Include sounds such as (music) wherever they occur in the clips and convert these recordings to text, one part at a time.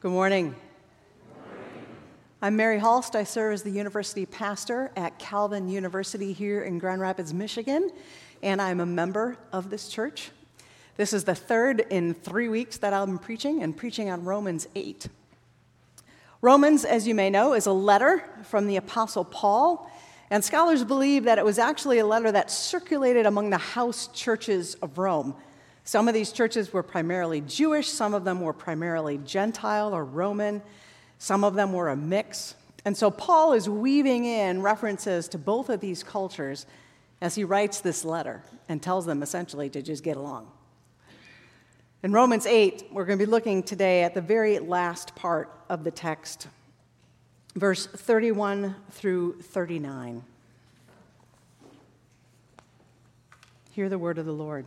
Good morning. I'm Mary Hulst. I serve as the university pastor at Calvin University here in Grand Rapids, Michigan, and I'm a member of this church. This is the third in three weeks that I'm preaching, and preaching on Romans 8. Romans, as you may know, is a letter from the Apostle Paul, and scholars believe that it was actually a letter that circulated among the house churches of Rome. Some of these churches were primarily Jewish, some of them were primarily Gentile or Roman. Some of them were a mix. And so Paul is weaving in references to both of these cultures as he writes this letter and tells them essentially to just get along. In Romans 8, we're going to be looking today at the very last part of the text, verse 31 through 39. Hear the word of the Lord.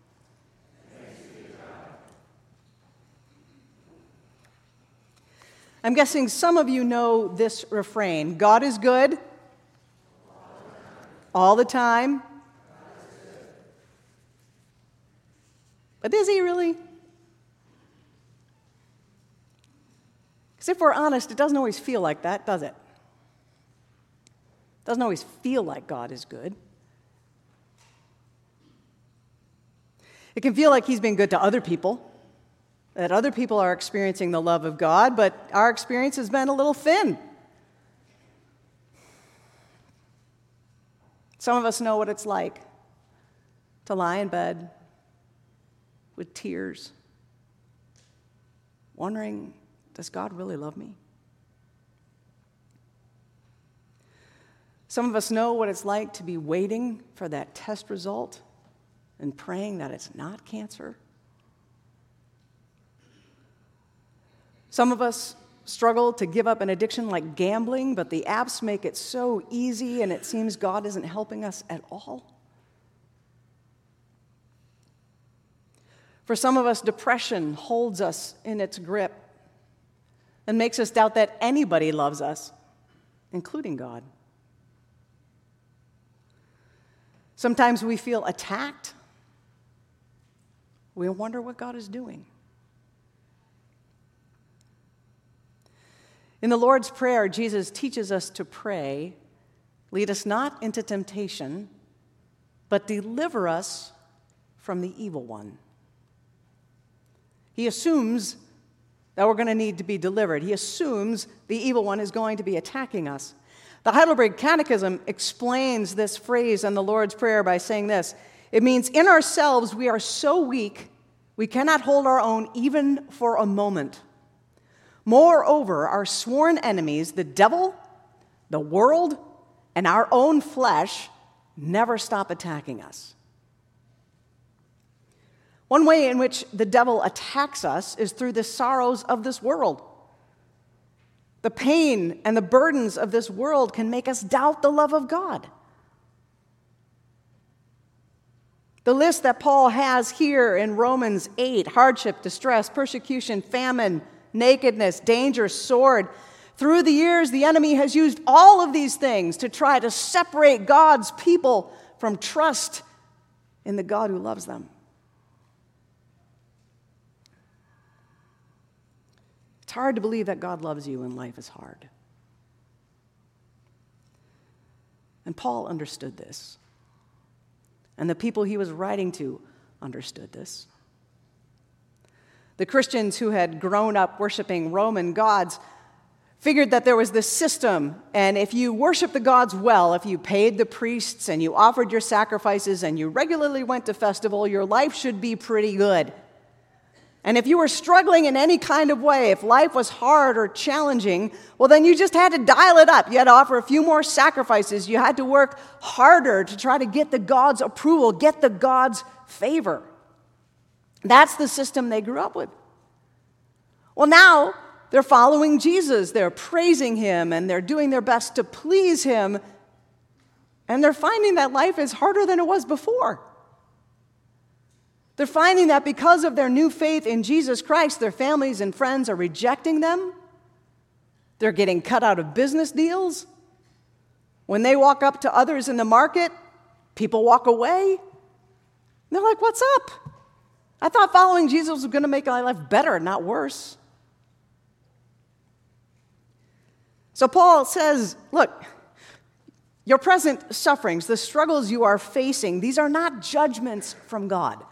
I'm guessing some of you know this refrain God is good all the time. But is he really? Because if we're honest, it doesn't always feel like that, does it? It doesn't always feel like God is good. It can feel like he's been good to other people that other people are experiencing the love of God, but our experience has been a little thin. Some of us know what it's like to lie in bed with tears, wondering, does God really love me? Some of us know what it's like to be waiting for that test result and praying that it's not cancer. Some of us struggle to give up an addiction like gambling, but the apps make it so easy and it seems God isn't helping us at all. For some of us, depression holds us in its grip and makes us doubt that anybody loves us, including God. Sometimes we feel attacked. We wonder what God is doing. In the Lord's Prayer, Jesus teaches us to pray, lead us not into temptation, but deliver us from the evil one. He assumes that we're going to need to be delivered. He assumes the evil one is going to be attacking us. The Heidelberg Catechism explains this phrase in the Lord's Prayer by saying this it means, in ourselves, we are so weak, we cannot hold our own even for a moment. Moreover, our sworn enemies, the devil, the world, and our own flesh, never stop attacking us. One way in which the devil attacks us is through the sorrows of this world. The pain and the burdens of this world can make us doubt the love of God. The list that Paul has here in Romans 8 hardship, distress, persecution, famine, nakedness, danger, sword. Through the years, the enemy has used all of these things to try to separate God's people from trust in the God who loves them. It's hard to believe that God loves you when life is hard. And Paul understood this. And the people he was writing to understood this. The Christians who had grown up worshiping Roman gods figured that there was this system, and if you worshiped the gods well, if you paid the priests and you offered your sacrifices and you regularly went to festival, your life should be pretty good. And if you were struggling in any kind of way, if life was hard or challenging, well, then you just had to dial it up. You had to offer a few more sacrifices. You had to work harder to try to get the God's approval, get the God's favor. That's the system they grew up with. Well, now they're following Jesus, they're praising him, and they're doing their best to please him. And they're finding that life is harder than it was before. They're finding that because of their new faith in Jesus Christ, their families and friends are rejecting them. They're getting cut out of business deals. When they walk up to others in the market, people walk away. They're like, What's up? I thought following Jesus was going to make my life better, not worse. So Paul says, Look, your present sufferings, the struggles you are facing, these are not judgments from God.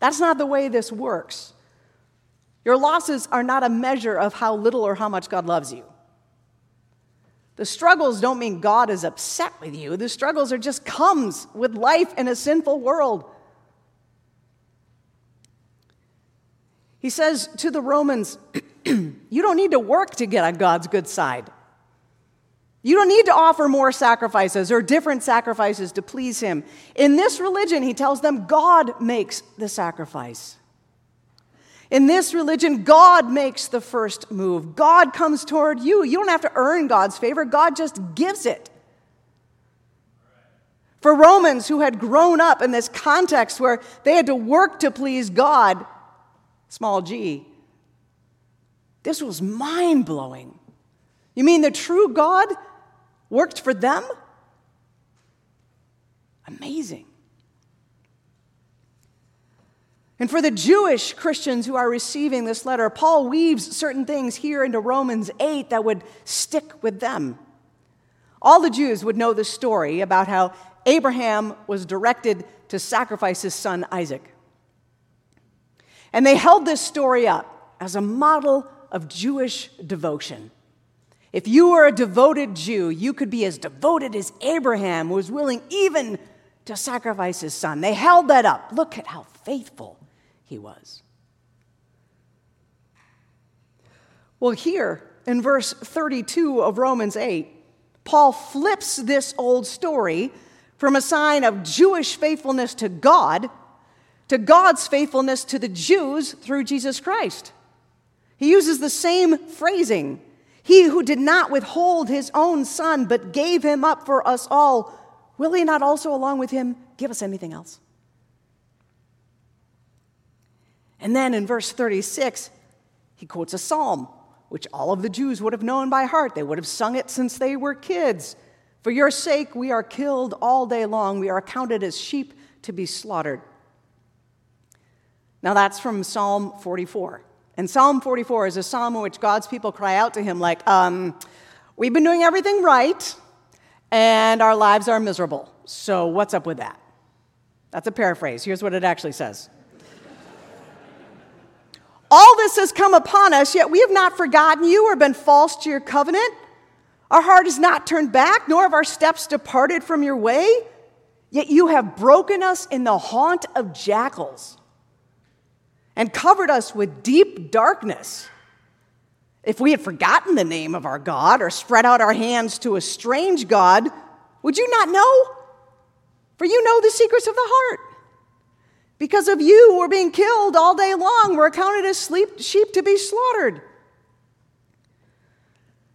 That's not the way this works. Your losses are not a measure of how little or how much God loves you. The struggles don't mean God is upset with you. The struggles are just comes with life in a sinful world. He says to the Romans, (clears throat) You don't need to work to get on God's good side. You don't need to offer more sacrifices or different sacrifices to please Him. In this religion, he tells them, God makes the sacrifice. In this religion, God makes the first move. God comes toward you. You don't have to earn God's favor, God just gives it. For Romans who had grown up in this context where they had to work to please God, small g, this was mind blowing. You mean the true God worked for them? Amazing. And for the Jewish Christians who are receiving this letter, Paul weaves certain things here into Romans 8 that would stick with them. All the Jews would know the story about how Abraham was directed to sacrifice his son Isaac. And they held this story up as a model of Jewish devotion. If you were a devoted Jew, you could be as devoted as Abraham, was willing even to sacrifice his son. They held that up. Look at how faithful he was. Well, here in verse 32 of Romans 8, Paul flips this old story from a sign of Jewish faithfulness to God to God's faithfulness to the Jews through Jesus Christ. He uses the same phrasing he who did not withhold his own son, but gave him up for us all, will he not also, along with him, give us anything else? And then in verse 36, he quotes a psalm, which all of the Jews would have known by heart. They would have sung it since they were kids. For your sake, we are killed all day long. We are counted as sheep to be slaughtered. Now, that's from Psalm 44. And Psalm 44 is a psalm in which God's people cry out to him, like, um, We've been doing everything right, and our lives are miserable. So, what's up with that? That's a paraphrase. Here's what it actually says All this has come upon us, yet we have not forgotten you or been false to your covenant. Our heart is not turned back, nor have our steps departed from your way. Yet you have broken us in the haunt of jackals and covered us with deep darkness. If we had forgotten the name of our God or spread out our hands to a strange God, would you not know? For you know the secrets of the heart. Because of you, we're being killed all day long. We're accounted as sleep, sheep to be slaughtered.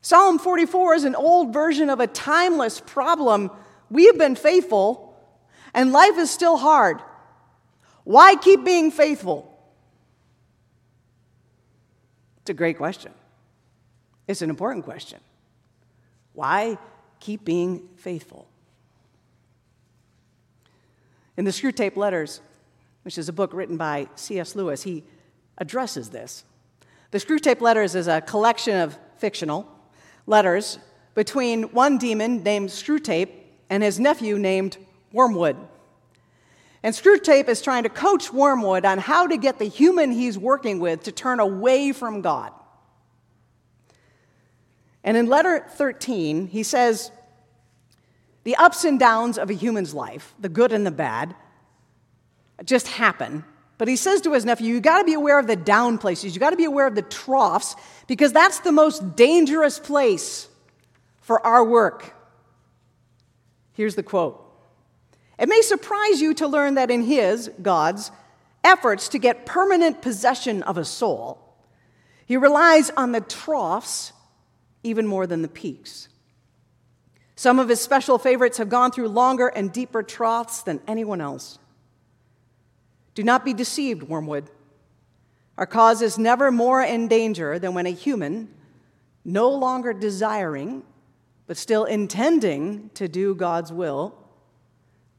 Psalm 44 is an old version of a timeless problem. We have been faithful, and life is still hard. Why keep being faithful? It's a great question. It's an important question. Why keep being faithful? In the Screwtape Letters, which is a book written by C.S. Lewis, he addresses this. The Screwtape Letters is a collection of fictional letters between one demon named Screwtape and his nephew named Wormwood. And Screwtape is trying to coach Wormwood on how to get the human he's working with to turn away from God. And in letter 13, he says, The ups and downs of a human's life, the good and the bad, just happen. But he says to his nephew, You got to be aware of the down places. You got to be aware of the troughs, because that's the most dangerous place for our work. Here's the quote It may surprise you to learn that in his, God's, efforts to get permanent possession of a soul, he relies on the troughs even more than the peaks. Some of his special favorites have gone through longer and deeper troughs than anyone else. Do not be deceived, Wormwood. Our cause is never more in danger than when a human, no longer desiring, but still intending to do God's will,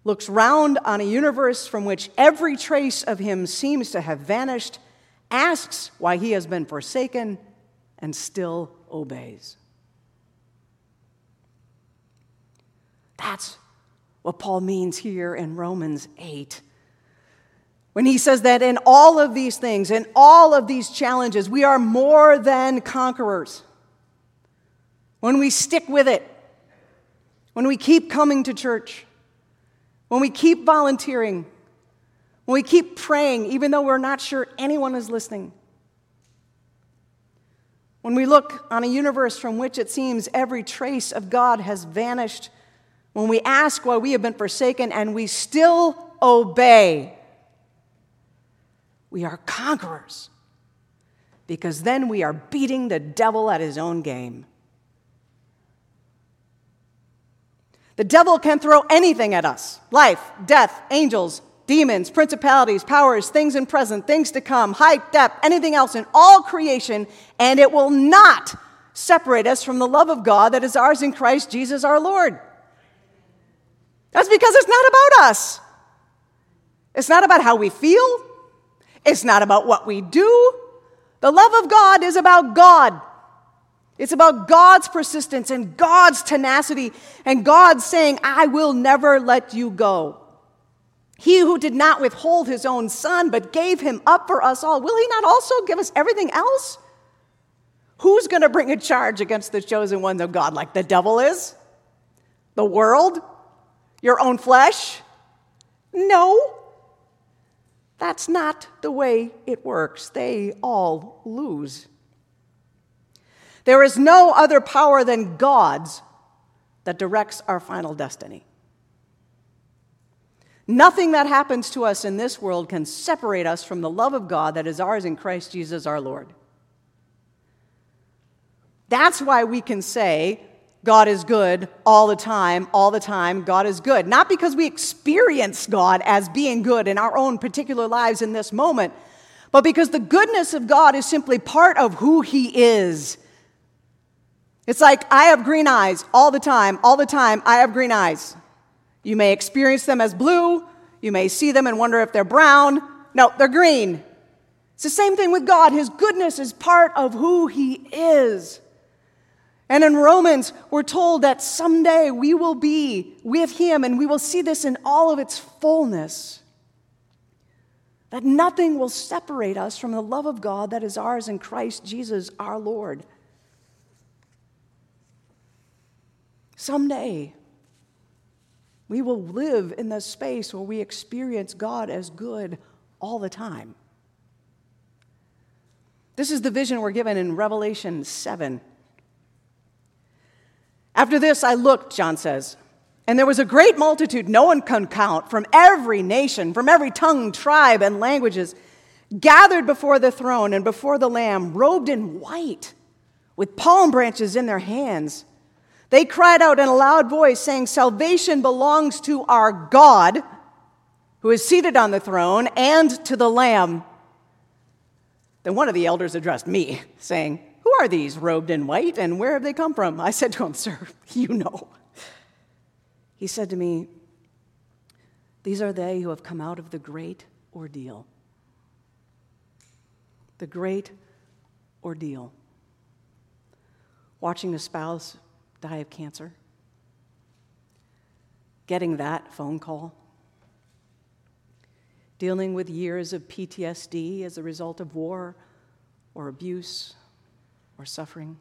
looks round on a universe from which every trace of him seems to have vanished, asks why he has been forsaken, and still obeys. That's what Paul means here in Romans 8. When he says that in all of these things, in all of these challenges, we are more than conquerors. When we stick with it, when we keep coming to church, when we keep volunteering, when we keep praying, even though we're not sure anyone is listening, when we look on a universe from which it seems every trace of God has vanished, when we ask why we have been forsaken and we still obey, we are conquerors because then we are beating the devil at his own game. The devil can throw anything at us life, death, angels, demons, principalities, powers, things in present, things to come, height, depth, anything else in all creation, and it will not separate us from the love of God that is ours in Christ Jesus our Lord. That's because it's not about us. It's not about how we feel. It's not about what we do. The love of God is about God. It's about God's persistence and God's tenacity and God saying, I will never let you go. He who did not withhold his own son, but gave him up for us all, will he not also give us everything else? Who's going to bring a charge against the chosen ones of God like the devil is? The world? Your own flesh? No. That's not the way it works. They all lose. There is no other power than God's that directs our final destiny. Nothing that happens to us in this world can separate us from the love of God that is ours in Christ Jesus our Lord. That's why we can say, God is good all the time, all the time, God is good. Not because we experience God as being good in our own particular lives in this moment, but because the goodness of God is simply part of who He is. It's like, I have green eyes all the time, all the time, I have green eyes. You may experience them as blue. You may see them and wonder if they're brown. No, they're green. It's the same thing with God. His goodness is part of who He is. And in Romans, we're told that someday we will be with Him and we will see this in all of its fullness. That nothing will separate us from the love of God that is ours in Christ Jesus our Lord. Someday, we will live in the space where we experience God as good all the time. This is the vision we're given in Revelation 7. After this, I looked, John says, and there was a great multitude, no one can count, from every nation, from every tongue, tribe, and languages, gathered before the throne and before the Lamb, robed in white, with palm branches in their hands. They cried out in a loud voice, saying, Salvation belongs to our God, who is seated on the throne, and to the Lamb. Then one of the elders addressed me, saying, Who are these robed in white and where have they come from? I said to him, Sir, (laughs) you know. He said to me, These are they who have come out of the great ordeal. The great ordeal. Watching a spouse die of cancer, getting that phone call, dealing with years of PTSD as a result of war or abuse or suffering,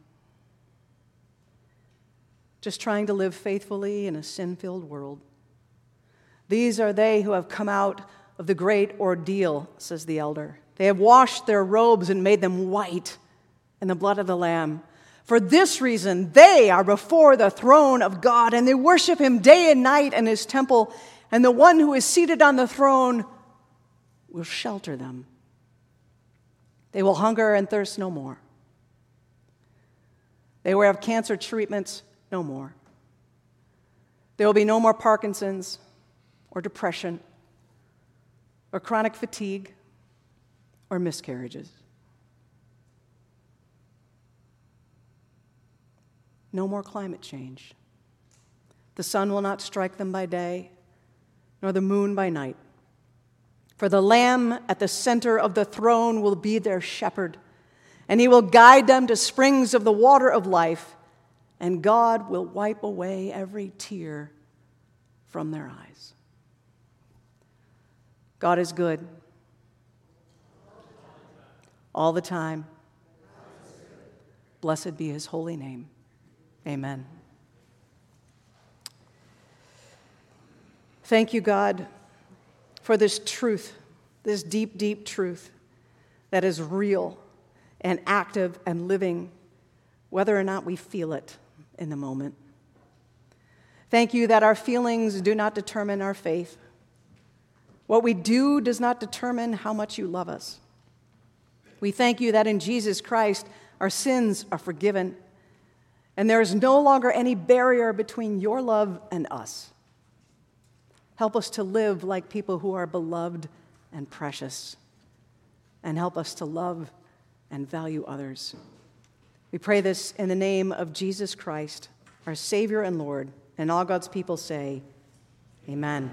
just trying to live faithfully in a sin filled world. These are they who have come out of the great ordeal, says the elder. They have washed their robes and made them white in the blood of the Lamb. For this reason, they are before the throne of God, and they worship him day and night in his temple, and the one who is seated on the throne will shelter them. They will hunger and thirst no more. They will have cancer treatments no more. There will be no more Parkinson's or depression or chronic fatigue or miscarriages. No more climate change. The sun will not strike them by day, nor the moon by night. For the Lamb at the center of the throne will be their shepherd, and he will guide them to springs of the water of life, and God will wipe away every tear from their eyes. God is good all the time. Blessed be his holy name. Amen. Thank you, God, for this truth, this deep, deep truth that is real and active and living, whether or not we feel it in the moment. Thank you that our feelings do not determine our faith. What we do does not determine how much you love us. We thank you that in Jesus Christ our sins are forgiven and there is no longer any barrier between your love and us. Help us to live like people who are beloved and precious, and help us to love and value others. We pray this in the name of Jesus Christ, our Savior and Lord, and all God's people say, Amen.